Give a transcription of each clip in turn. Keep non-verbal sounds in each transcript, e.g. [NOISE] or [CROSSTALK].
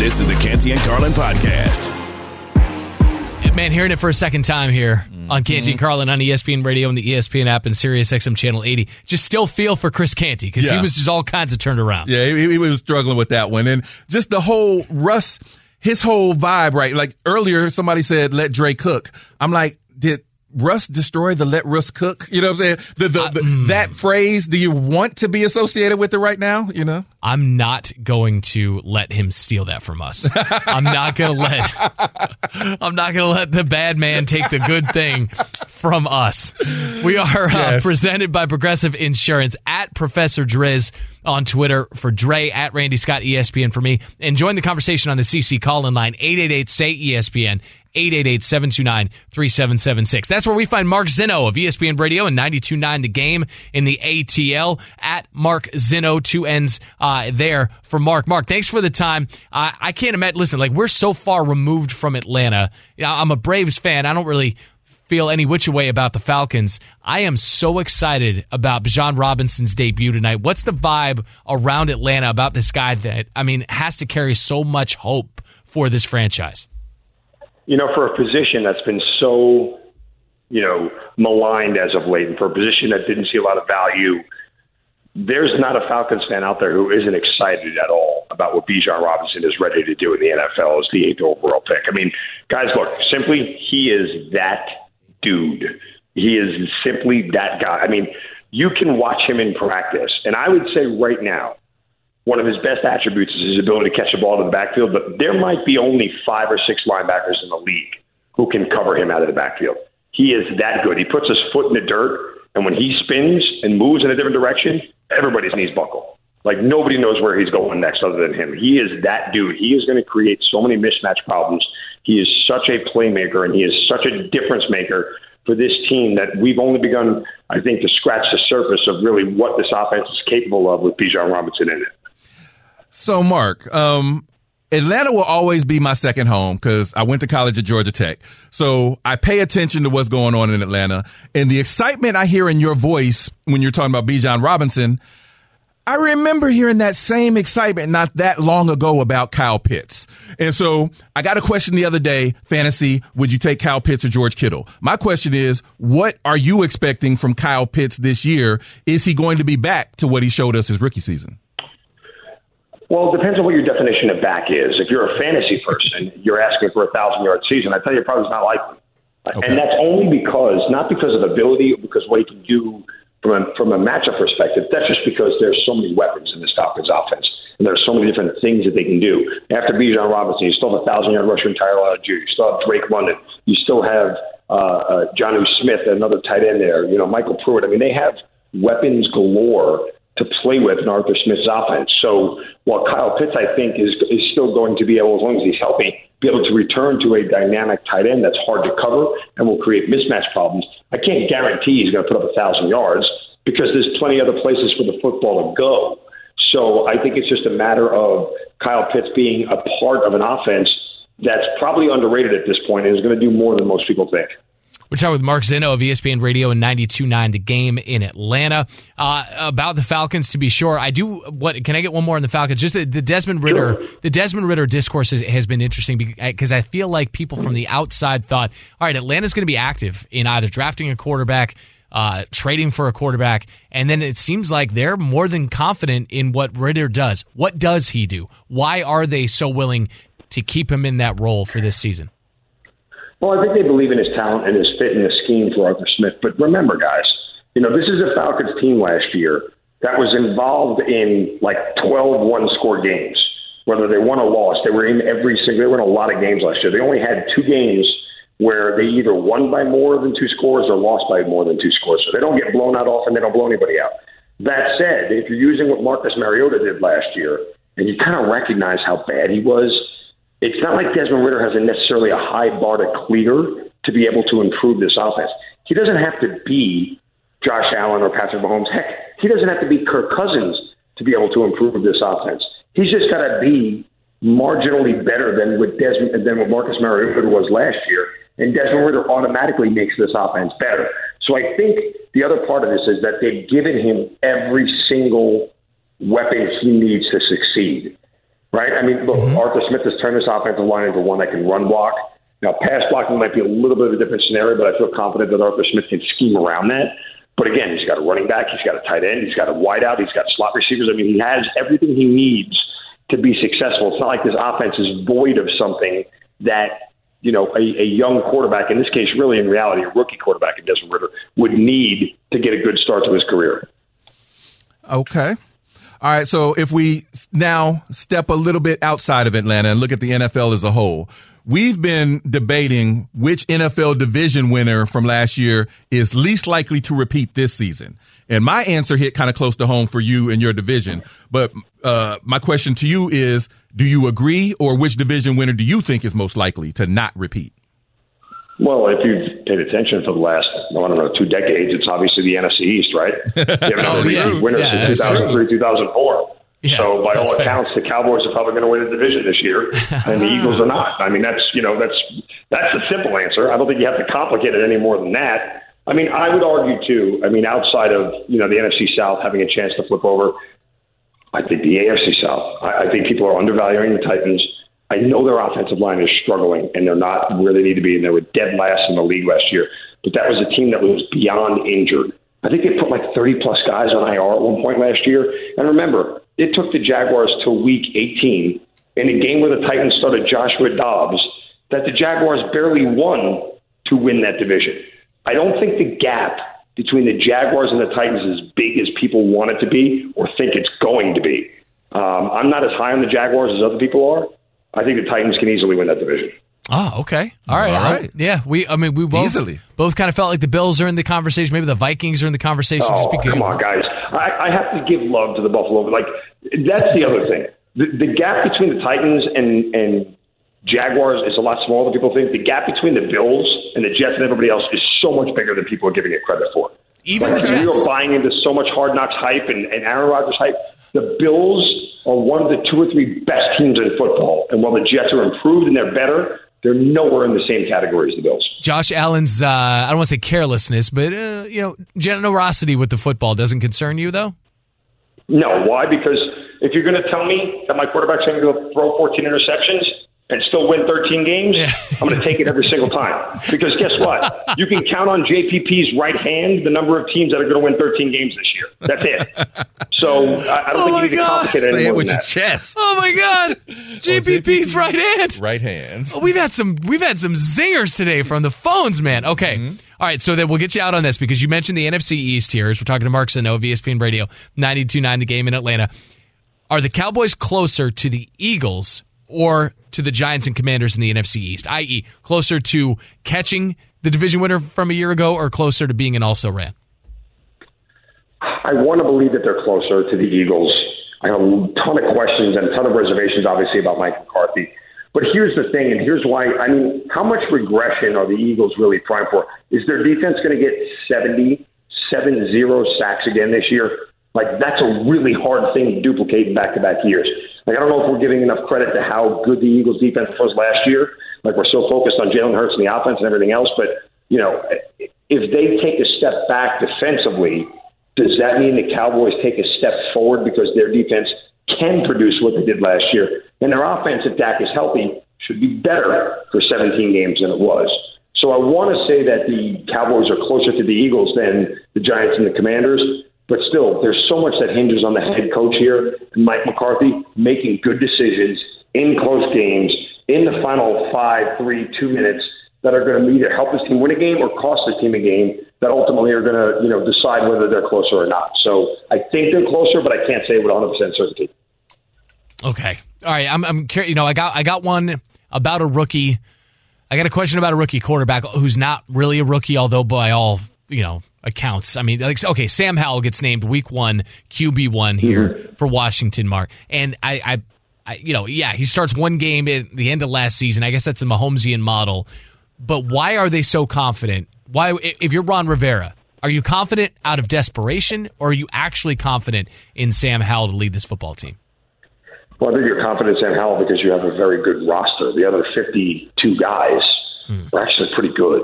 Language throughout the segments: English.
This is the Canty and Carlin podcast. Man, hearing it for a second time here mm-hmm. on Canty and Carlin on ESPN Radio and the ESPN app and Sirius XM Channel 80. Just still feel for Chris Canty because he was just all kinds of turned around. Yeah, he, he was struggling with that one. And just the whole Russ, his whole vibe, right? Like earlier, somebody said, let Dre cook. I'm like, did Russ destroy the let Russ cook? You know what I'm saying? The, the, the, that phrase, do you want to be associated with it right now? You know? I'm not going to let him steal that from us. [LAUGHS] I'm not going to let I'm not going to let the bad man take the good thing from us. We are uh, Yes. presented by Progressive Insurance at Professor Driz on Twitter for Dre at Randy Scott ESPN for me and join the conversation on the CC call in line 888 say ESPN 888-729-3776. That's where we find Mark Zinno of ESPN Radio and 92.9 The Game in the ATL at Mark Zinno, two ends uh, there for Mark. Mark, thanks for the time. I can't imagine, listen, like we're so far removed from Atlanta. I'm a Braves fan. I don't really feel any which way about the Falcons. I am so excited about Bijan Robinson's debut tonight. What's the vibe around Atlanta about this guy that, I mean, has to carry so much hope for this franchise? You know, for a position that's been so, you know, maligned as of late, and for a position that didn't see a lot of value, there's not a Falcons fan out there who isn't excited at all about what Bijan Robinson is ready to do in the NFL as the eighth overall pick. I mean, guys, look, simply, he is that dude. He is simply that guy. I mean, you can watch him in practice, and I would say right now, one of his best attributes is his ability to catch the ball in the backfield, but there might be only five or six linebackers in the league who can cover him out of the backfield. He is that good. He puts his foot in the dirt, and when he spins and moves in a different direction, everybody's knees buckle. Like nobody knows where he's going next other than him. He is that dude. He is going to create so many mismatch problems. He is such a playmaker, and he is such a difference maker for this team that we've only begun, I think, to scratch the surface of really what this offense is capable of with Bijan Robinson in it. So, Mark, um, Atlanta will always be my second home because I went to college at Georgia Tech. So I pay attention to what's going on in Atlanta. And the excitement I hear in your voice when you're talking about Bijan Robinson, I remember hearing that same excitement not that long ago about Kyle Pitts. And so I got a question the other day, fantasy, would you take Kyle Pitts or George Kittle? My question is, what are you expecting from Kyle Pitts this year? Is he going to be back to what he showed us his rookie season? Well, it depends on what your definition of back is. If you're a fantasy person, you're asking for a thousand yard season. I tell you, probably it's not likely. Okay. And that's only because, not because of ability, or because what he can do from a, from a matchup perspective. That's just because there's so many weapons in this Falcons offense. And there's so many different things that they can do. After Bijan Robinson, you still have a thousand yard rusher in Tyler Allgeier. You still have Drake London. You still have uh, uh, Jonnu Smith, another tight end there. You know, MyCole Pruitt. I mean, they have weapons galore to play with in Arthur Smith's offense. So while Kyle Pitts, I think, is is still going to be able, as long as he's healthy, be able to return to a dynamic tight end that's hard to cover and will create mismatch problems. I can't guarantee he's going to put up a thousand yards because there's plenty other places for the football to go. So I think it's just a matter of Kyle Pitts being a part of an offense that's probably underrated at this point and is going to do more than most people think. We're talking with Mark Zinno of ESPN Radio and 92.9 The Game in Atlanta. Uh, about the Falcons, to be sure. I do, what, can I get one more on the Falcons? Just the, the Desmond Ridder, the Desmond Ridder discourse has, has been interesting because I feel like people from the outside thought, all right, Atlanta's going to be active in either drafting a quarterback, uh, trading for a quarterback, and then it seems like they're more than confident in what Ridder does. What does he do? Why are they so willing to keep him in that role for this season? Well, I think they believe in his talent and his fit in the scheme for Arthur Smith. But remember, guys, you know, this is a Falcons team last year that was involved in like 12 one score games. Whether they won or lost, they were in every single, they were in a lot of games last year. They only had two games where they either won by more than two scores or lost by more than two scores. So they don't get blown out often, they don't blow anybody out. That said, if you're using what Marcus Mariota did last year, and you kind of recognize how bad he was. It's not like Desmond Ridder has a necessarily a high bar to clear to be able to improve this offense. He doesn't have to be Josh Allen or Patrick Mahomes. Heck, he doesn't have to be Kirk Cousins to be able to improve this offense. He's just got to be marginally better than what Desmond than what Marcus Mariota was last year, and Desmond Ridder automatically makes this offense better. So I think the other part of this is that they've given him every single weapon he needs to succeed. Right? I mean, look, mm-hmm. Arthur Smith has turned this offensive line into one that can run block. Now, pass blocking might be a little bit of a different scenario, but I feel confident that Arthur Smith can scheme around that. But again, he's got a running back, he's got a tight end, he's got a wideout, he's got slot receivers. I mean, he has everything he needs to be successful. It's not like this offense is void of something that you know a, a young quarterback, in this case, really in reality, a rookie quarterback in Desmond Ridder, would need to get a good start to his career. Okay. All right. So if we now step a little bit outside of Atlanta and look at the NFL as a whole, we've been debating which NFL division winner from last year is least likely to repeat this season. And my answer hit kind of close to home for you and your division. But uh, my question to you is, do you agree or which division winner do you think is most likely to not repeat? Well, if you've paid attention for the last, I don't know, two decades, it's obviously the NFC East, right? [LAUGHS] You haven't oh, yeah. winners yeah, since 2003, 2004. Yeah, so by all accounts, fair. the Cowboys are probably going to win the division this year, and the Eagles are not. I mean, that's you know that's that's the simple answer. I don't think you have to complicate it any more than that. I mean, I would argue too. I mean, outside of you know the NFC South having a chance to flip over, I think the AFC South. I, I think people are undervaluing the Titans. I know their offensive line is struggling and they're not where they need to be, and they were dead last in the league last year. But that was a team that was beyond injured. I think they put like 30 plus guys on IR at one point last year. And remember, it took the Jaguars to week 18 in a game where the Titans started Joshua Dobbs that the Jaguars barely won to win that division. I don't think the gap between the Jaguars and the Titans is as big as people want it to be or think it's going to be. Um, I'm not as high on the Jaguars as other people are. I think the Titans can easily win that division. Oh, okay. All right. All right. yeah, we. I mean, we both Easily. both kind of felt like the Bills are in the conversation. Maybe the Vikings are in the conversation. Oh, just because, come on, guys! I, I have to give love to the Buffalo. Like that's the other thing. The, the gap between the Titans and and Jaguars is a lot smaller than people think. The gap between the Bills and the Jets and everybody else is so much bigger than people are giving it credit for. Even like, the Jets. We are buying into so much hard knocks hype and, and Aaron Rodgers hype. The Bills are one of the two or three best teams in football. And while the Jets are improved and they're better, they're nowhere in the same category as the Bills. Josh Allen's, uh, I don't want to say carelessness, but, uh, you know, generosity with the football doesn't concern you, though? No. Why? Because if you're going to tell me that my quarterback's going to go throw 14 interceptions, and still win 13 games, yeah. I'm going to take it every single time. Because guess what? You can count on JPP's right hand the number of teams that are going to win 13 games this year. That's it. So I, I don't oh think you need God. to complicate it Say it with your chest. Oh my God, JPP's right hand. Right hand. Oh, we've had some we've had some zingers today from the phones, man. Okay. Mm-hmm. All right, so then we'll get you out on this because you mentioned the NFC East here. As we're talking to Mark Zinno of ESPN Radio, 92.9 The Game in Atlanta. Are the Cowboys closer to the Eagles or to the Giants and Commanders in the NFC East, i.e., closer to catching the division winner from a year ago or closer to being an also ran? I want to believe that they're closer to the Eagles. I have a ton of questions and a ton of reservations, obviously, about Mike McCarthy. But here's the thing, and here's why. I mean, how much regression are the Eagles really primed for? Is their defense going to get 70, 7 0 sacks again this year? Like, that's a really hard thing to duplicate in back to back years. Like, I don't know if we're giving enough credit to how good the Eagles defense was last year. Like, we're so focused on Jalen Hurts and the offense and everything else. But, you know, if they take a step back defensively, does that mean the Cowboys take a step forward because their defense can produce what they did last year? And their offense, if Dak is healthy, should be better for 17 games than it was. So I want to say that the Cowboys are closer to the Eagles than the Giants and the Commanders. But still, there's so much that hinges on the head coach here, Mike McCarthy, making good decisions in close games in the final five, three, two minutes that are going to either help his team win a game or cost his team a game that ultimately are going to, you know, decide whether they're closer or not. So I think they're closer, but I can't say with 100 percent certainty. Okay, all right. I'm, I'm curious. You know, I got I got one about a rookie. I got a question about a rookie quarterback who's not really a rookie, although by all you know accounts. I mean, like okay, Sam Howell gets named Week One QB one here Mm-hmm. for Washington, Mark, and I, I, I, you know, yeah, he starts one game at the end of last season. I guess that's the Mahomesian model. But why are they so confident? Why, if you're Ron Rivera, are you confident out of desperation, or are you actually confident in Sam Howell to lead this football team? Well, I think you're confident in Sam Howell because you have a very good roster. The other 52 guys are actually pretty good.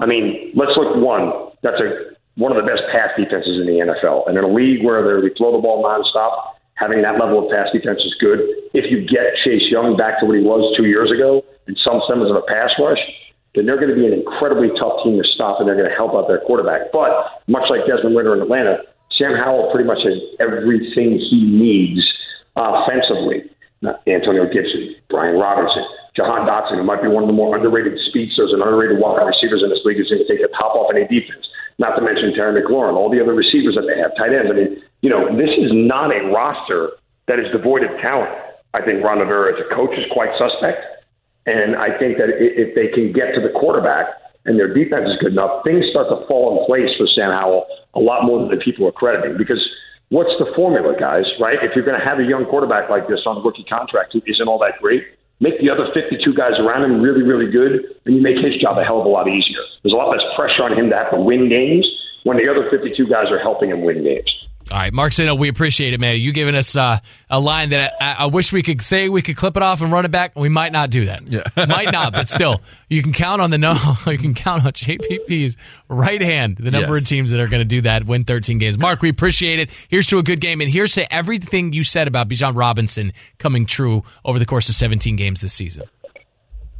I mean, let's look one. That's a one of the best pass defenses in the NFL. And in a league where they throw the ball nonstop, having that level of pass defense is good. If you get Chase Young back to what he was two years ago and some semblance of a pass rush, then they're going to be an incredibly tough team to stop, and they're going to help out their quarterback. But much like Desmond Ridder in Atlanta, Sam Howell pretty much has everything he needs offensively. Antonio Gibson, Brian Robinson, Jahan Dotson, who might be one of the more underrated speedsters and underrated wide receivers in this league, is going to take the top off any defense. Not to mention Terry McLaurin, all the other receivers that they have, tight ends. I mean, you know, this is not a roster that is devoid of talent. I think Ron Rivera as a coach is quite suspect. And I think that if they can get to the quarterback and their defense is good enough, things start to fall in place for Sam Howell a lot more than the people are crediting. Because what's the formula, guys, right? If you're going to have a young quarterback like this on a rookie contract who isn't all that great, make the other 52 guys around him really, really good, and you make his job a hell of a lot easier. There's a lot less pressure on him to have to win games when the other 52 guys are helping him win games. All right, Mark Zinno, we appreciate it, man. You giving us uh, a line that I, I wish we could say we could clip it off and run it back. We might not do that. Yeah. [LAUGHS] might not, but still, you can count on the no. [LAUGHS] You can count on JPP's right hand. The number Yes. of teams that are going to do that, win 13 games. Mark, we appreciate it. Here's to a good game, and here's to everything you said about Bijan Robinson coming true over the course of 17 games this season.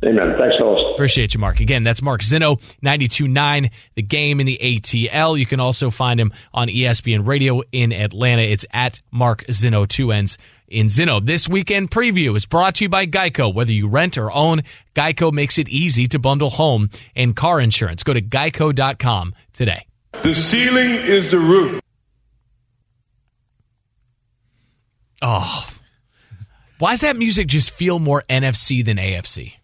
Amen. Thanks, fellas. Appreciate you, Mark. Again, that's Mark Zinno, 92.9, the game in the ATL. You can also find him on ESPN Radio in Atlanta. It's at Mark Zinno, two ends in Zinno. This weekend preview is brought to you by Geico. Whether you rent or own, Geico makes it easy to bundle home and car insurance. Go to geico.com today. The ceiling is the roof. Oh. Why does that music just feel more NFC than AFC?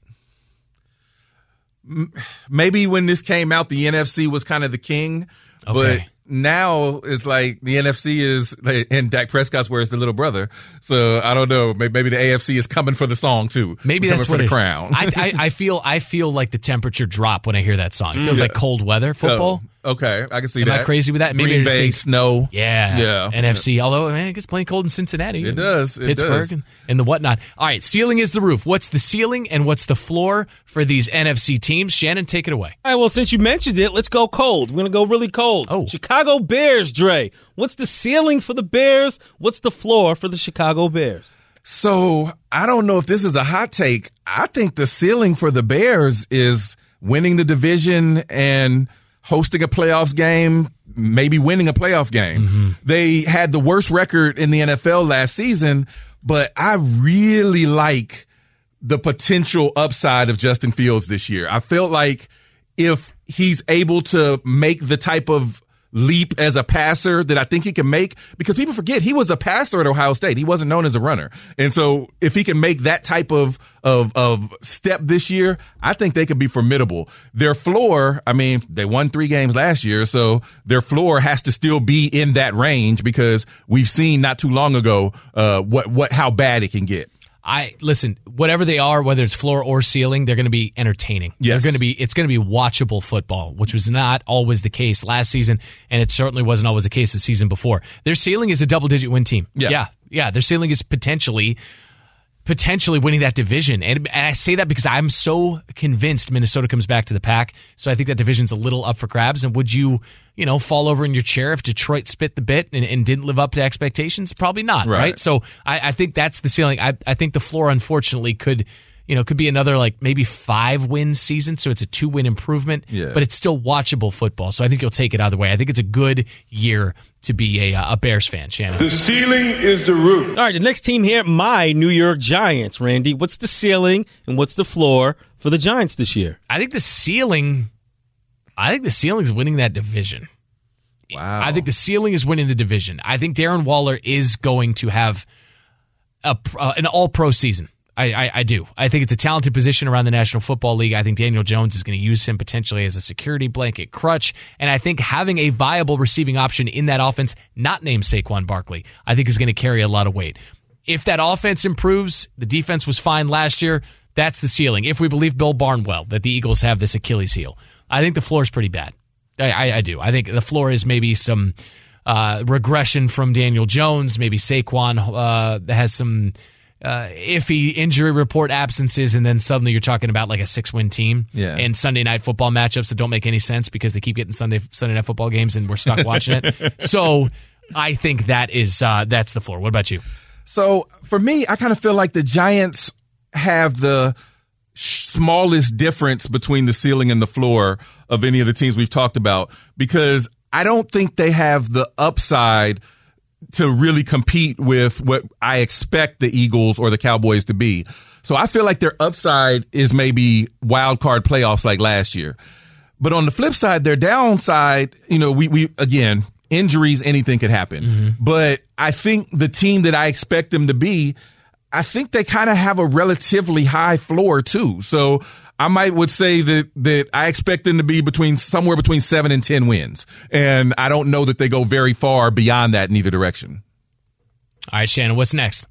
Maybe when this came out, the NFC was kind of the king, but now it's like the NFC is, and Dak Prescott's where it's the little brother. So I don't know. Maybe, the AFC is coming for the song too. Maybe Coming that's for the it- crown. I, I, I feel I feel like the temperature drop when I hear that song. It feels Yeah. like cold weather oh, football. Okay, I can see that. Am I crazy with that? Maybe I Green Bay think- snow. Yeah, yeah, NFC. Although man, it gets plenty cold in Cincinnati. It does, it Pittsburgh does. And, and the whatnot. All right, ceiling is the roof. What's the ceiling and what's the floor for these NFC teams? Shannon, take it away. All right, well, since you mentioned it, let's go cold. We're going to go really cold. Oh. Chicago Bears, Dre. What's the ceiling for the Bears? What's the floor for the Chicago Bears? So I don't know if this is a hot take. I think the ceiling for the Bears is winning the division and hosting a playoffs game, maybe winning a playoff game. Mm-hmm. They had the worst record in the NFL last season, but I really like the potential upside of Justin Fields this year. I felt like if he's able to make the type of leap as a passer that I think he can make, because people forget he was a passer at Ohio State. He wasn't known as a runner. And so if he can make that type of, of, of step this year, I think they could be formidable. Their floor, I mean, they won three games last year, so their floor has to still be in that range because we've seen not too long ago, uh, what, what, how bad it can get. I listen, whatever they are, whether it's floor or ceiling, they're going to be entertaining. Yes. They're going to be it's going to be watchable football, which was not always the case last season and it certainly wasn't always the case the season before. Their ceiling is a double digit win team. Yeah. Yeah. Yeah, their ceiling is potentially potentially winning that division. And, and I say that because I'm so convinced Minnesota comes back to the pack. So I think that division's a little up for grabs. And would you, you know, fall over in your chair if Detroit spit the bit and, and didn't live up to expectations? Probably not, right? Right. So I, I think that's the ceiling. I, I think the floor, unfortunately, could. You know, could be another like maybe five win season, so it's a two win improvement. Yeah. But it's still watchable football, so I think you'll take it either way. I think it's a good year to be a, uh, a Bears fan, Shannon. The ceiling is the roof. All right, the next team here, my New York Giants, Randy. What's the ceiling and what's the floor for the Giants this year? I think the ceiling. I think the ceiling is winning that division. Wow. I think the ceiling is winning the division. I think Darren Waller is going to have a uh, an All Pro season. I, I, I do. I think it's a talented position around the National Football League. I think Daniel Jones is going to use him potentially as a security blanket crutch. And I think having a viable receiving option in that offense, not named Saquon Barkley, I think is going to carry a lot of weight. If that offense improves, the defense was fine last year. That's the ceiling. If we believe Bill Barnwell that the Eagles have this Achilles heel, I think the floor is pretty bad. I, I, I do. I think the floor is maybe some uh, regression from Daniel Jones. Maybe Saquon uh, has some uh, iffy injury report absences, and then suddenly you're talking about like a six win team Yeah. and Sunday night football matchups that don't make any sense because they keep getting Sunday Sunday night football games and we're stuck watching it. [LAUGHS] So I think that is uh, that's the floor. What about you? So for me, I kind of feel like the Giants have the smallest difference between the ceiling and the floor of any of the teams we've talked about because I don't think they have the upside to really compete with what I expect the Eagles or the Cowboys to be. So I feel like their upside is maybe wild card playoffs like last year. But on the flip side, their downside, you know, we, we, again, injuries, anything could happen. Mm-hmm. But I think the team that I expect them to be, I think they kind of have a relatively high floor too. So I might would say that, that I expect them to be between somewhere between seven and 10 wins. And I don't know that they go very far beyond that in either direction. All right, Shannon, what's next?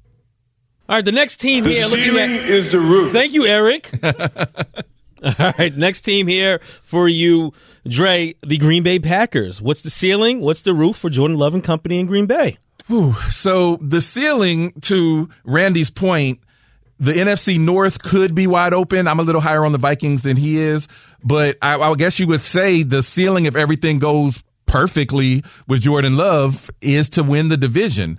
All right, the next team The here. Looking ceiling at, is the roof. thank you, Eric. [LAUGHS] All right, next team here for you, Dre. The Green Bay Packers. What's the ceiling? What's the roof for Jordan Love and company in Green Bay? So the ceiling to Randy's point, the NFC North could be wide open. I'm a little higher on the Vikings than he is, but I, I guess you would say the ceiling, if everything goes perfectly with Jordan Love, is to win the division.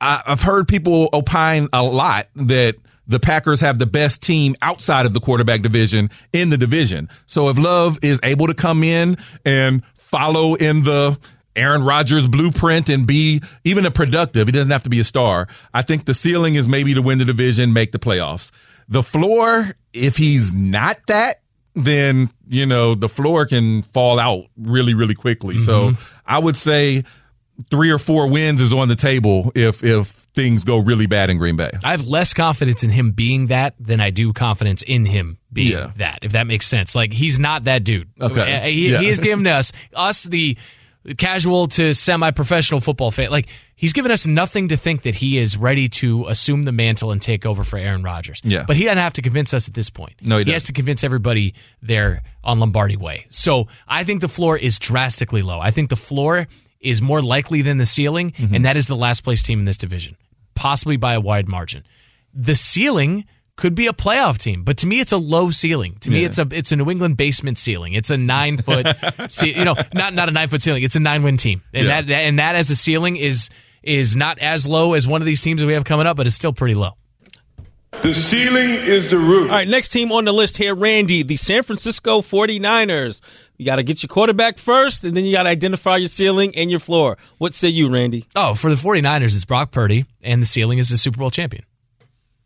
I, I've heard people opine a lot that the Packers have the best team outside of the quarterback division in the division. So if Love is able to come in and follow in the Aaron Rodgers blueprint and be even a productive, he doesn't have to be a star. I think the ceiling is maybe to win the division, make the playoffs. The floor, if he's not that, then, you know, the floor can fall out really, really quickly. So I would say three or four wins is on the table if, if things go really bad in Green Bay. I have less confidence in him being that than I do confidence in him being Yeah. that. If that makes sense, like he's not that dude. Okay. Uh, he, Yeah. he has given [LAUGHS] us us the casual to semi-professional football fan. Like he's given us nothing to think that he is ready to assume the mantle and take over for Aaron Rodgers. Yeah. but he doesn't have to convince us at this point. No, he has to convince everybody there on Lombardi Way. So I think the floor is drastically low. I think the floor is more likely than the ceiling, Mm-hmm. and that is the last place team in this division, possibly by a wide margin. The ceiling could be a playoff team, but to me, it's a low ceiling. To me, it's a it's a New England basement ceiling. It's a nine foot, [LAUGHS] ce- you know, not not a nine foot ceiling. It's a nine win team, and Yeah. that, that and that as a ceiling is is not as low as one of these teams that we have coming up, but it's still pretty low. The ceiling is the roof. All right, next team on the list here, Randy, the San Francisco 49ers. You got to get your quarterback first, and then you got to identify your ceiling and your floor. What say you, Randy? Oh, for the 49ers, it's Brock Purdy, and the ceiling is the Super Bowl champion.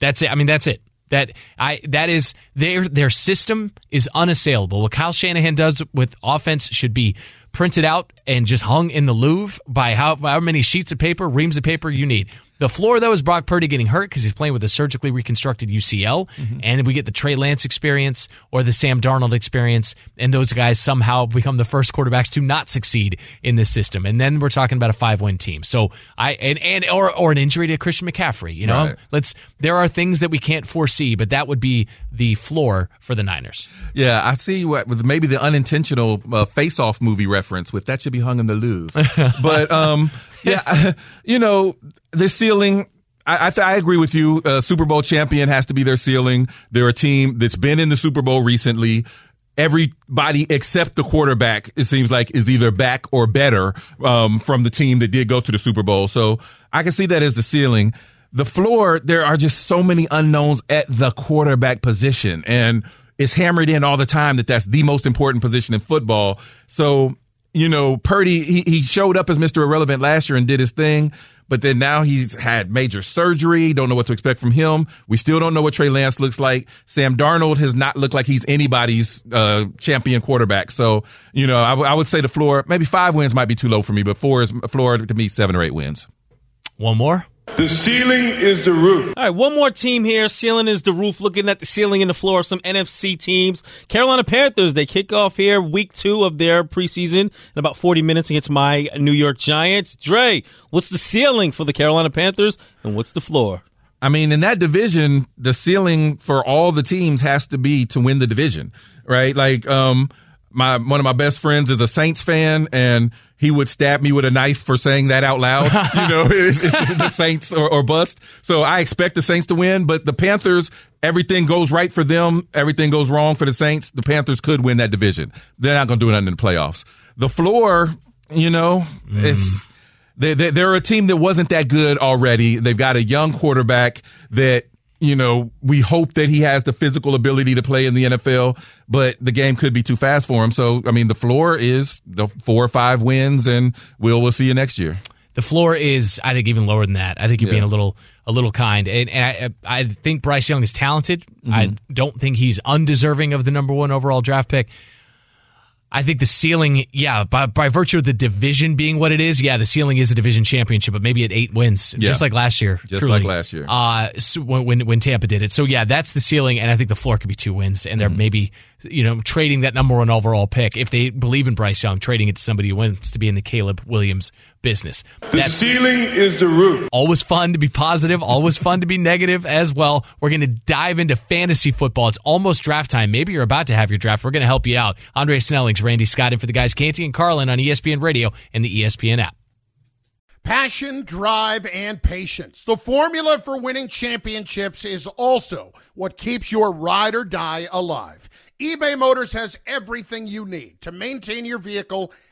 That's it. I mean, that's it. That I that is their their system is unassailable. What Kyle Shanahan does with offense should be printed out and just hung in the Louvre by how, how many sheets of paper, reams of paper you need. The floor though is Brock Purdy getting hurt because he's playing with a surgically reconstructed UCL, and we get the Trey Lance experience or the Sam Darnold experience, and those guys somehow become the first quarterbacks to not succeed in this system. And then we're talking about a five win team. So I and, and or or an injury to Christian McCaffrey. You know, Right. let's there are things that we can't foresee, but that would be the floor for the Niners. Yeah, I see what with maybe the unintentional uh, face-off movie reference with that should be hung in the Louvre. but um, [LAUGHS] yeah, [LAUGHS] you know, the ceiling. I I, th- I agree with you. Uh, Super Bowl champion has to be their ceiling. They're a team that's been in the Super Bowl recently. Everybody except the quarterback, it seems like, is either back or better um, from the team that did go to the Super Bowl. So I can see that as the ceiling. The floor, there are just so many unknowns at the quarterback position, and it's hammered in all the time that that's the most important position in football. So you know, Purdy, he, he showed up as Mr. Irrelevant last year and did his thing, but then now he's had major surgery. Don't know what to expect from him. We still don't know what Trey Lance looks like. Sam Darnold has not looked like he's anybody's uh, champion quarterback. So, you know, I, w- I would say the floor, maybe five wins might be too low for me, but four is floor to me, seven or eight wins. One more. The ceiling is the roof. All right, one more team here. Ceiling is the roof. Looking at the ceiling and the floor of some NFC teams. Carolina Panthers, they kick off here week two of their preseason in about 40 minutes against my New York Giants. Dre, what's the ceiling for the Carolina Panthers and what's the floor? I mean, in that division, the ceiling for all the teams has to be to win the division, right? Like, um, my one of my best friends is a Saints fan, and he would stab me with a knife for saying that out loud. [LAUGHS] you know, [LAUGHS] it's, it's the Saints or, or bust. So I expect the Saints to win, but the Panthers, everything goes right for them, everything goes wrong for the Saints. The Panthers could win that division. They're not going to do nothing in the playoffs. The floor, you know, mm. it's they, they, they're a team that wasn't that good already. They've got a young quarterback that you know, we hope that he has the physical ability to play in the NFL, but the game could be too fast for him. So, I mean, the floor is the four or five wins, and we'll we'll see you next year. The floor is, I think, even lower than that. I think you're yeah. being a little a little kind, and, and I, I think Bryce Young is talented. Mm-hmm. I don't think he's undeserving of the number one overall draft pick. I think the ceiling, yeah, by, by virtue of the division being what it is, yeah, the ceiling is a division championship, but maybe at eight wins, yeah. just like last year. Just truly. like last year. Uh, so when, when Tampa did it. So, yeah, that's the ceiling, and I think the floor could be two wins, and they're mm. maybe, you know, trading that number one overall pick, if they believe in Bryce Young, trading it to somebody who wants to be in the Caleb Williams business. The That's ceiling is the roof. Always fun to be positive, always fun to be negative as well. We're going to dive into fantasy football. It's almost draft time. Maybe you're about to have your draft. We're going to help you out. Andre Snellings, Randy Scott, and for the guys, Canty and Carlin on ESPN Radio and the ESPN app. Passion, drive, and patience. The formula for winning championships is also what keeps your ride or die alive. eBay Motors has everything you need to maintain your vehicle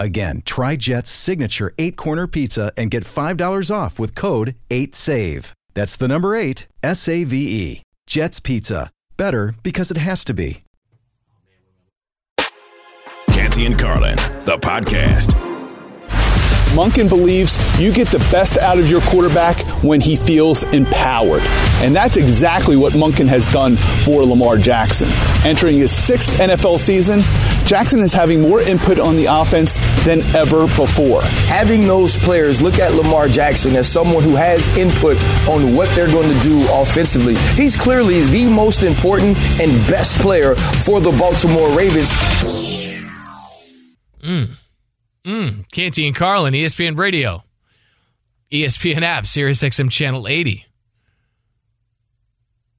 Again, try Jet's signature eight corner pizza and get $5 off with code 8SAVE. That's the number eight, S A V E. Jet's Pizza. Better because it has to be. Canty and Carlin, the podcast. Monken believes you get the best out of your quarterback when he feels empowered. And that's exactly what Monken has done for Lamar Jackson. Entering his sixth NFL season, Jackson is having more input on the offense than ever before. Having those players look at Lamar Jackson as someone who has input on what they're going to do offensively, he's clearly the most important and best player for the Baltimore Ravens. Mm. Mm. Canty and Carlin, ESPN Radio, ESPN app, Sirius XM Channel 80.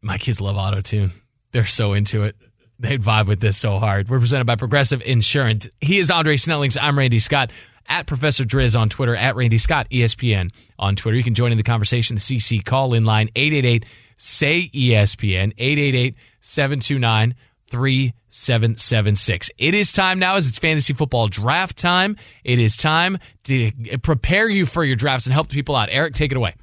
My kids love auto tune. They're so into it. They'd vibe with this so hard. We're presented by Progressive Insurance. He is Andre Snellings. I'm Randy Scott. At Professor Driz on Twitter, at Randy Scott, ESPN on Twitter. You can join in the conversation. The CC call in line 888 say ESPN, 888 729 3776. It is time now as it's fantasy football draft time. It is time to prepare you for your drafts and help people out. Eric, take it away.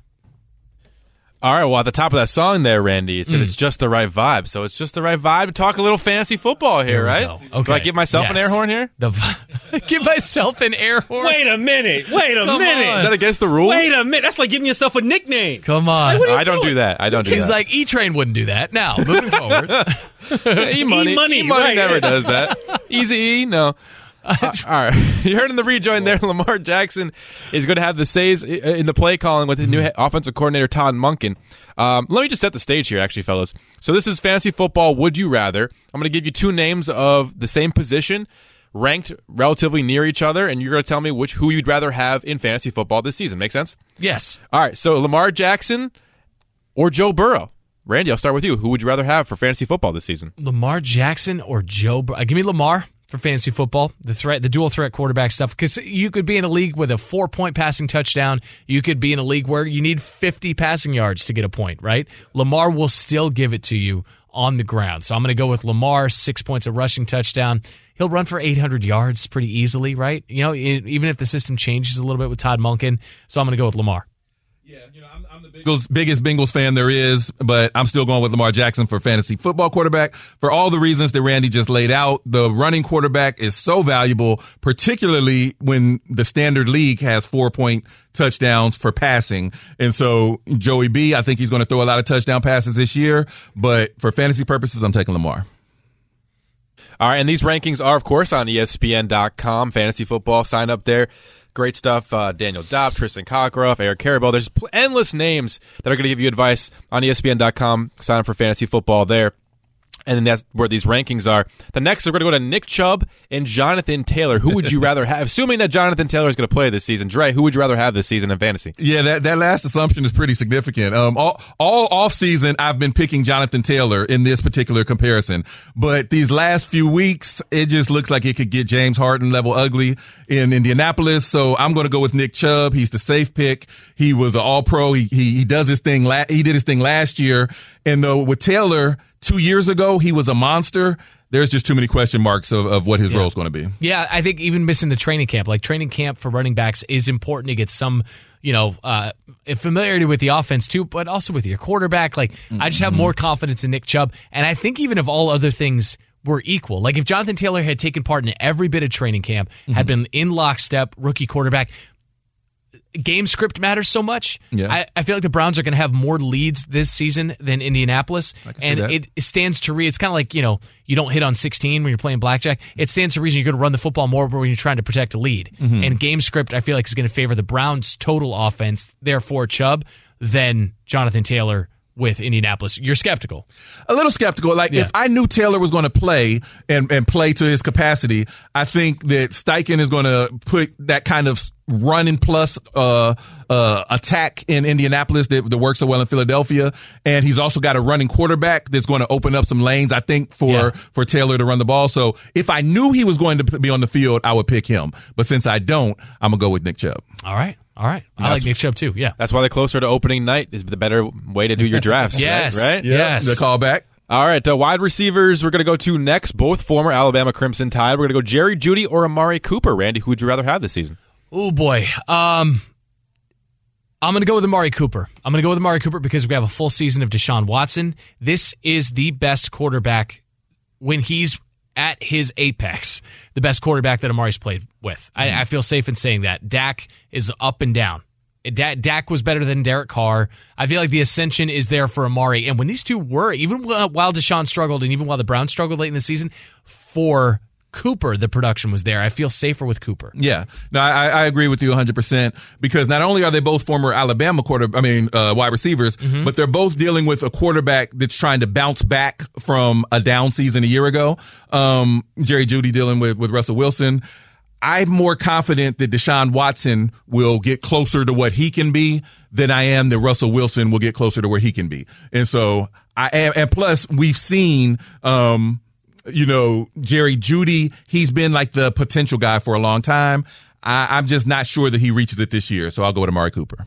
All right, well, at the top of that song there, Randy, it said Mm. it's just the right vibe. So it's just the right vibe to talk a little fantasy football here, There right? go. Do I give myself an Yes. air horn here? The [LAUGHS] give myself an air horn. Wait a minute. Wait a Come minute. on. Is that against the rules? Wait a minute. That's like giving yourself a nickname. Come on. I don't do that. I don't do He's that. He's like E Train wouldn't do that. Now moving forward, E [LAUGHS] money, [LAUGHS] E-money, E money right. never does that. Easy E, no. [LAUGHS] Uh, all right, [LAUGHS] you heard in the rejoin there. Lamar Jackson is going to have the says in the play calling with the new he- offensive coordinator Todd Monken. Um, let me just set the stage here, actually, fellas. So this is fantasy football. Would you rather? I'm going to give you two names of the same position, ranked relatively near each other, and you're going to tell me which who you'd rather have in fantasy football this season. Make sense? yes. All right. So Lamar Jackson or Joe Burrow. Randy, I'll start with you. Who would you rather have for fantasy football this season? Lamar Jackson or Joe? Bur- uh, give me Lamar for fantasy football. The threat, the dual threat quarterback stuff. Because you could be in a league with a four point passing touchdown. You could be in a league where you need fifty passing yards to get a point. Right? Lamar will still give it to you on the ground. So I'm going to go with Lamar. Six points of rushing touchdown. He'll run for 800 yards pretty easily. Right? You know, even if the system changes a little bit with Todd Monken. So I'm going to go with Lamar. Bengals, biggest Bengals fan there is, but I'm still going with Lamar Jackson for fantasy football quarterback for all the reasons that Randy just laid out. The running quarterback is so valuable, particularly when the standard league has four point touchdowns for passing. And so Joey B, I think he's going to throw a lot of touchdown passes this year, but for fantasy purposes, I'm taking Lamar. All right, and these rankings are, of course, on ESPN.com. Fantasy football, sign up there. Great stuff. Uh, Daniel Dopp, Tristan Cockcroft, Eric Karabell. There's pl- endless names that are going to give you advice on ESPN.com. Sign up for fantasy football there. And then that's where these rankings are. The next, we're going to go to Nick Chubb and Jonathan Taylor. Who would you [LAUGHS] rather have? Assuming that Jonathan Taylor is going to play this season. Dre, who would you rather have this season in fantasy? Yeah, that, that last assumption is pretty significant. Um, all, all off season, I've been picking Jonathan Taylor in this particular comparison, but these last few weeks, it just looks like it could get James Harden level ugly in Indianapolis. So I'm going to go with Nick Chubb. He's the safe pick. He was an all pro. He, he, he does his thing. La- he did his thing last year. And though with Taylor two years ago, he was a monster. There's just too many question marks of, of what his role is going to be. Yeah, I think even missing the training camp, like training camp for running backs, is important to get some, you know, uh, familiarity with the offense too, but also with your quarterback. Like, I just have more confidence in Nick Chubb, and I think even if all other things were equal, like if Jonathan Taylor had taken part in every bit of training camp, had been in lockstep, rookie quarterback. Game script matters so much. Yeah. I, I feel like the Browns are going to have more leads this season than Indianapolis, and it it stands to read. It's kind of like you know you don't hit on 16 when you're playing blackjack. It stands to reason you're going to run the football more when you're trying to protect a lead. Mm-hmm. And game script, I feel like is going to favor the Browns' total offense, therefore Chubb, than Jonathan Taylor with Indianapolis. You're skeptical. a little skeptical. Like Yeah. if I knew Taylor was going to play and, and play to his capacity, I think that Steichen is going to put that kind of running plus uh, uh, attack in Indianapolis that, that works so well in Philadelphia, and he's also got a running quarterback that's going to open up some lanes. I think for Yeah. for Taylor to run the ball. So if I knew he was going to be on the field, I would pick him. But since I don't, I'm gonna go with Nick Chubb. All right. All right. I like Nick Chubb too. Yeah. That's why the closer to opening night is the better way to do your drafts. [LAUGHS] Yes. Right? right? Yes. The callback. All right, uh, wide receivers we're going to go to next, both former Alabama Crimson Tide. We're going to go Jerry Jeudy or Amari Cooper. Randy, who would you rather have this season? Oh boy. Um I'm going to go with Amari Cooper. I'm going to go with Amari Cooper because we have a full season of Deshaun Watson. This is the best quarterback when he's at his apex, the best quarterback that Amari's played with. I, mm-hmm. I feel safe in saying that. Dak is up and down. Da- Dak was better than Derek Carr. I feel like the ascension is there for Amari. And when these two were, even while while Deshaun struggled and even while the Browns struggled late in the season, for Cooper, the production was there. I feel safer with Cooper. Yeah, no, I, I agree with you 100 percent because not only are they both former Alabama quarter, I mean uh, wide receivers, but they're both dealing with a quarterback that's trying to bounce back from a down season a year ago. Um, Jerry Jeudy dealing with with Russell Wilson. I'm more confident that Deshaun Watson will get closer to what he can be than I am that Russell Wilson will get closer to where he can be. And so I am, and plus we've seen, um, you know, Jerry Jeudy, he's been like the potential guy for a long time. I, I'm just not sure that he reaches it this year. So I'll go with Amari Cooper.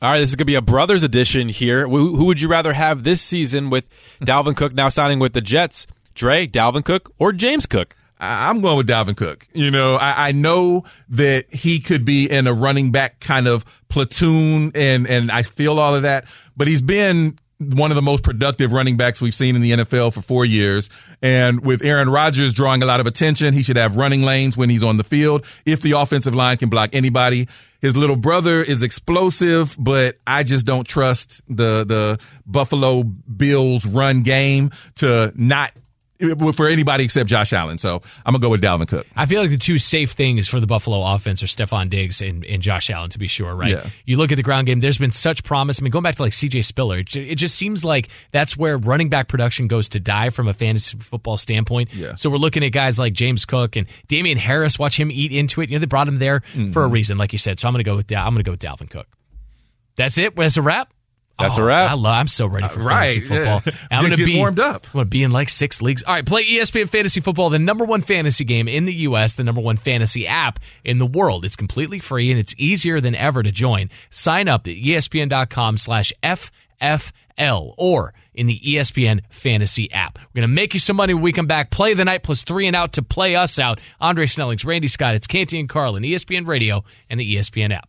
All right, this is going to be a brothers edition here. Who, who would you rather have this season with [LAUGHS] Dalvin Cook now signing with the Jets? Dre, Dalvin Cook, or James Cook? I'm going with Dalvin Cook. You know, I, I know that he could be in a running back kind of platoon and, and I feel all of that, but he's been one of the most productive running backs we've seen in the NFL for four years. And with Aaron Rodgers drawing a lot of attention, he should have running lanes when he's on the field. If the offensive line can block anybody, his little brother is explosive, but I just don't trust the, the Buffalo Bills run game to not for anybody except Josh Allen. So I'm gonna go with Dalvin Cook. I feel like the two safe things for the Buffalo offense are Stefon Diggs and, and Josh Allen, to be sure, right? Yeah. You look at the ground game, there's been such promise. I mean, going back to like CJ Spiller, it, it just seems like that's where running back production goes to die from a fantasy football standpoint. Yeah. So we're looking at guys like James Cook and Damien Harris, watch him eat into it. You know, they brought him there for a Mm-hmm. reason, like you said. So I'm gonna go with I'm gonna go with Dalvin Cook. That's it. That's a wrap. That's Oh, a wrap. I love, I'm so ready for Uh, right, fantasy football. yeah. [LAUGHS] I'm gonna be warmed up. I'm gonna be in like six leagues. All right, play ESPN Fantasy Football, the number one fantasy game in the U.S., the number one fantasy app in the world. It's completely free and it's easier than ever to join. Sign up at E ESPN.com/slash FFL or in the ESPN Fantasy app. We're gonna make you some money when we come back. Play the night plus three and out to play us out. Andre Snellings, Randy Scott, it's Canty and Carlin, ESPN Radio and the ESPN app.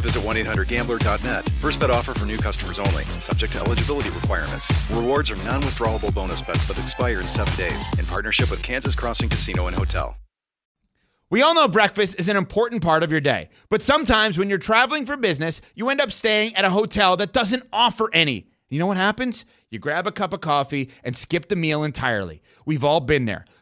visit 1-800-GAMBLER.net. First bet offer for new customers only. Subject to eligibility requirements. Rewards are non-withdrawable bonus bets that expire in seven days. In partnership with Kansas Crossing Casino and Hotel. We all know breakfast is an important part of your day, but sometimes when you're traveling for business, you end up staying at a hotel that doesn't offer any. You know what happens? You grab a cup of coffee and skip the meal entirely. We've all been there.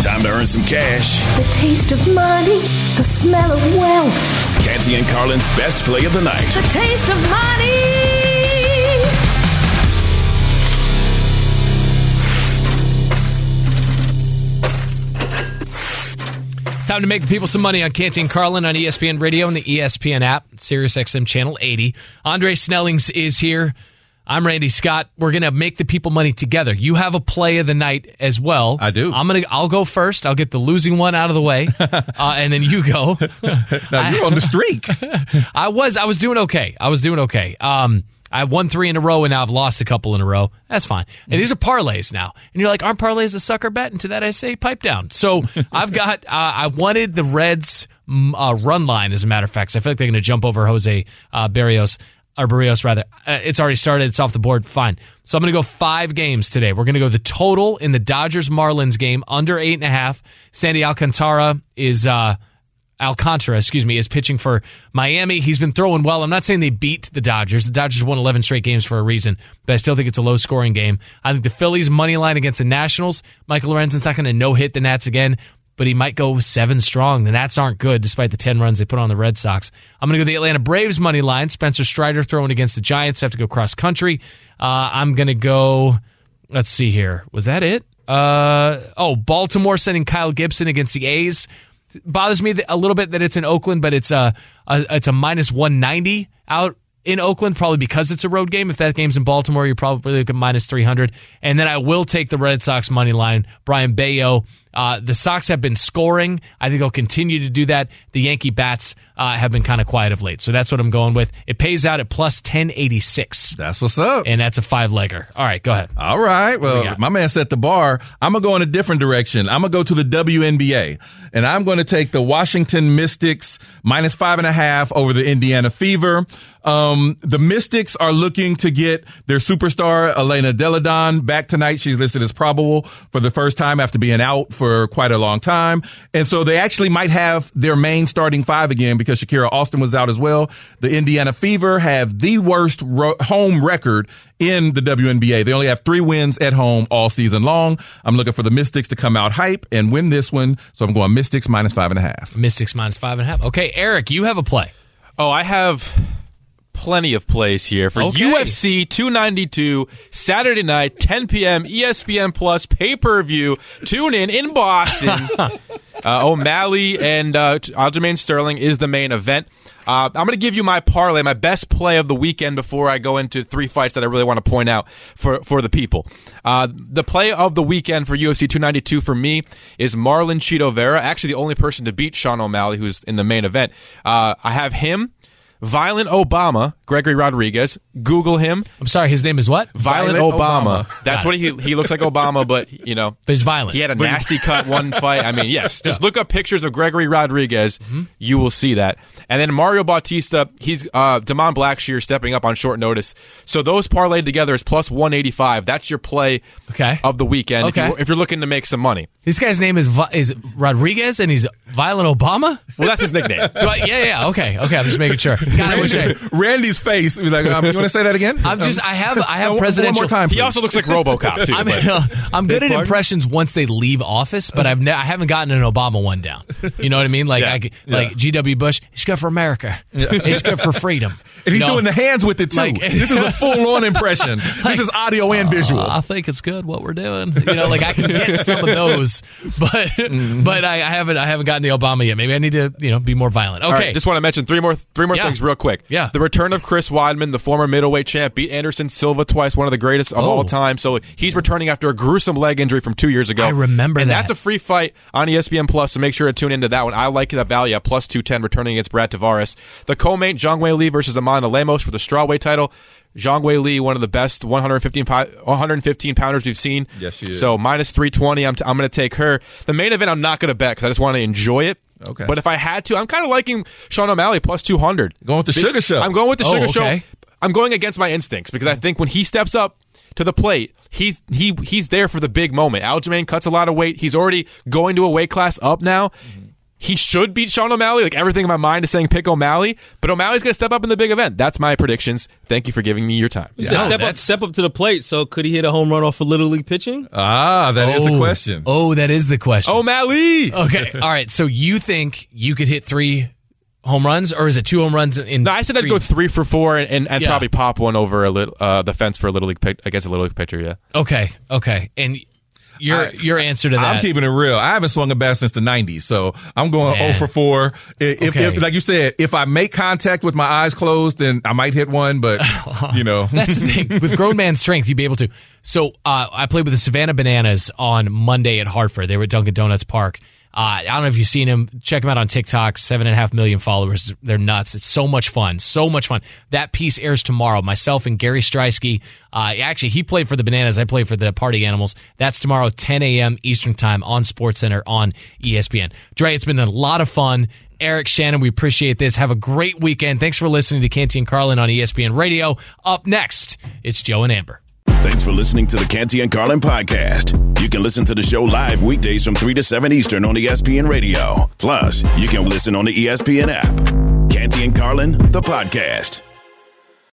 Time to earn some cash. The taste of money, the smell of wealth. Canty and Carlin's best play of the night. The taste of money. Time to make the people some money on Canty and Carlin on ESPN Radio and the ESPN app, Sirius XM Channel 80. Andre Snellings is here. I'm Randy Scott. We're gonna make the people money together. You have a play of the night as well. I do. I'm gonna. I'll go first. I'll get the losing one out of the way, [LAUGHS] uh, and then you go. [LAUGHS] now you're on the streak. [LAUGHS] I was. I was doing okay. I was doing okay. Um, I won three in a row, and now I've lost a couple in a row. That's fine. And these are parlays now. And you're like, aren't parlays a sucker bet? And to that, I say, pipe down. So I've got. Uh, I wanted the Reds mm, uh, run line, as a matter of fact. 'cause I feel like they're going to jump over Jose uh, Barrios. Or Berrios rather. Uh, it's already started. It's off the board. Fine. So I'm going to go five games today. We're going to go the total in the Dodgers Marlins game under eight and a half. Sandy Alcantara is uh, Alcantara, excuse me, is pitching for Miami. He's been throwing well. I'm not saying they beat the Dodgers. The Dodgers won 11 straight games for a reason, but I still think it's a low scoring game. I think the Phillies money line against the Nationals. Michael Lorenzen's not going to no hit the Nats again, but he might go seven strong. The Nats aren't good despite the 10 runs they put on the Red Sox. I'm going to go the Atlanta Braves money line. Spencer Strider throwing against the Giants. I have to go cross country. Uh, I'm going to go, let's see here. Was that it? Uh, oh, Baltimore sending Kyle Gibson against the A's bothers me a little bit that it's in Oakland, but it's a, a it's a minus one ninety out in Oakland, probably because it's a road game. If that game's in Baltimore, you're probably looking minus 300. And then I will take the Red Sox money line. Brayan Bello. Uh, the Sox have been scoring. I think they'll continue to do that. The Yankee bats uh, have been kind of quiet of late. So that's what I'm going with. It pays out at plus 1086. That's what's up. And that's a five legger. All right, go ahead. All right. Well, my man set the bar. I'm going to go in a different direction. I'm going to go to the WNBA and I'm going to take the Washington Mystics minus five and a half over the Indiana Fever. Um, the Mystics are looking to get their superstar, Elena Delle Donne, back tonight. She's listed as probable for the first time after being out for quite a long time. And so they actually might have their main starting five again because Shakira Austin was out as well. The Indiana Fever have the worst ro- home record in the WNBA. They only have three wins at home all season long. I'm looking for the Mystics to come out hype and win this one. So I'm going Mystics minus five and a half. Mystics minus five and a half. Okay, Eric, you have a play. Oh, I have plenty of plays here for Okay. UFC 292 Saturday night 10 p.m. ESPN Plus pay per view. Tune in in Boston. [LAUGHS] uh, O'Malley and uh, Aljamain Sterling is the main event. Uh, I'm going to give you my parlay, my best play of the weekend before I go into three fights that I really want to point out for, for the people. Uh, the play of the weekend for UFC 292 for me is Marlon Chito Vera, actually the only person to beat Sean O'Malley, who's in the main event. Uh, I have him. Violent Obama, Gregory Rodriguez. Google him. I'm sorry, his name is what? Violent, Violent Obama. Obama. That's what he he looks like Obama, but you know, but he's violent. He had a But- nasty cut one fight. I mean, yes, [LAUGHS] just look up pictures of Gregory Rodriguez. Mm-hmm. You will see that. And then Mario Bautista, he's uh Damon Blackshear stepping up on short notice. So those parlayed together is plus 185. That's your play okay. of the weekend if, Okay. you're, if you're looking to make some money. This guy's name is is Rodriguez, and he's Violent Obama. Well, that's his nickname. [LAUGHS] Do I, yeah, yeah, okay, okay. I'm just making sure. God, I wish I. Randy's face was like, um, you want to say that again? I'm just. I have. I have Um, [LAUGHS] presidential. One more time. He also looks like RoboCop too. [LAUGHS] I'm, but- [LAUGHS] I'm good at impressions once they leave office, but I've ne- I haven't gotten an Obama one down. You know what I mean? Like Yeah. I, like G.W. Bush, he's good for America. He's good for freedom. And he's You know? doing the hands with it too. Like- this is a full on impression. this is audio and visual. Uh, I think it's good what we're doing. You know, like I can get some of those, but Mm-hmm. but I, I haven't I haven't gotten the Obama yet. Maybe I need to you know be more violent. Okay, All right, just want to mention three more three more Yeah. Things real quick. Yeah. The return of Chris Weidman, the former middleweight champ, beat Anderson Silva twice, one of the greatest of Oh. all time. So he's returning after a gruesome leg injury from two years ago. I remember and that. that's a free fight on ESPN Plus, so make sure to tune into that one. I like that value at plus two ten returning against Brad Tavares. The co-main Zhang Weili versus Amanda Lemos for the strawweight title. Zhang Weili, one of the best 115, 115 pounders we've seen. Yes, she is. So minus 320, I'm, t- I'm going to take her. The main event, I'm not going to bet because I just want to enjoy it. Okay. But if I had to, I'm kind of liking Sean O'Malley plus 200. Going with the Sugar Show. I'm going with the Oh, Sugar okay. Show. I'm going against my instincts because I think when he steps up to the plate, he's he he's there for the big moment. Aljamain cuts a lot of weight. He's already going to a weight class up now. He should beat Sean O'Malley. Like everything in my mind is saying pick O'Malley, but O'Malley's going to step up in the big event. That's my predictions. Thank you for giving me your time. You said No, step up, step up to the plate. So could he hit a home run off of little league pitching? ah, that is the Oh. question. Oh, that is the question. O'Malley. Okay, [LAUGHS] all right. So you think you could hit three home runs, or is it two home runs in? No, I said I'd go three for four and, and, and Yeah. probably pop one over a little, uh, the fence for a little league pick, against a little league pitcher. Yeah. Okay, okay, and your I- your answer to that. I'm keeping it real. I haven't swung a bat since the 90s, so I'm going Man. 0 for 4. If, if- Okay. if- like you said, if I make contact with my eyes closed, then I might hit one, but, [LAUGHS] you know. That's the thing. With grown man strength, you'd be able to. So uh, I played with the Savannah Bananas on Monday at Hartford. They were at Dunkin' Donuts Park. Uh, I don't know if you've seen him. Check him out on TikTok. Seven and a half million followers. They're nuts. It's so much fun. So much fun. That piece airs tomorrow. Myself and Gary Striewski. Uh, actually, he played for the Bananas. I played for the Party Animals. That's tomorrow, 10 a.m. Eastern Time on SportsCenter on ESPN. Dre, it's been a lot of fun. Eric Shannon. We appreciate this. Have a great weekend. Thanks for listening to Canty and Carlin on ESPN Radio. Up next, it's Joe and Amber. Thanks for listening to the Canty and Carlin podcast. You can listen to the show live weekdays from 3 to 7 Eastern on ESPN Radio. Plus, you can listen on the ESPN app. Canty and Carlin, the podcast.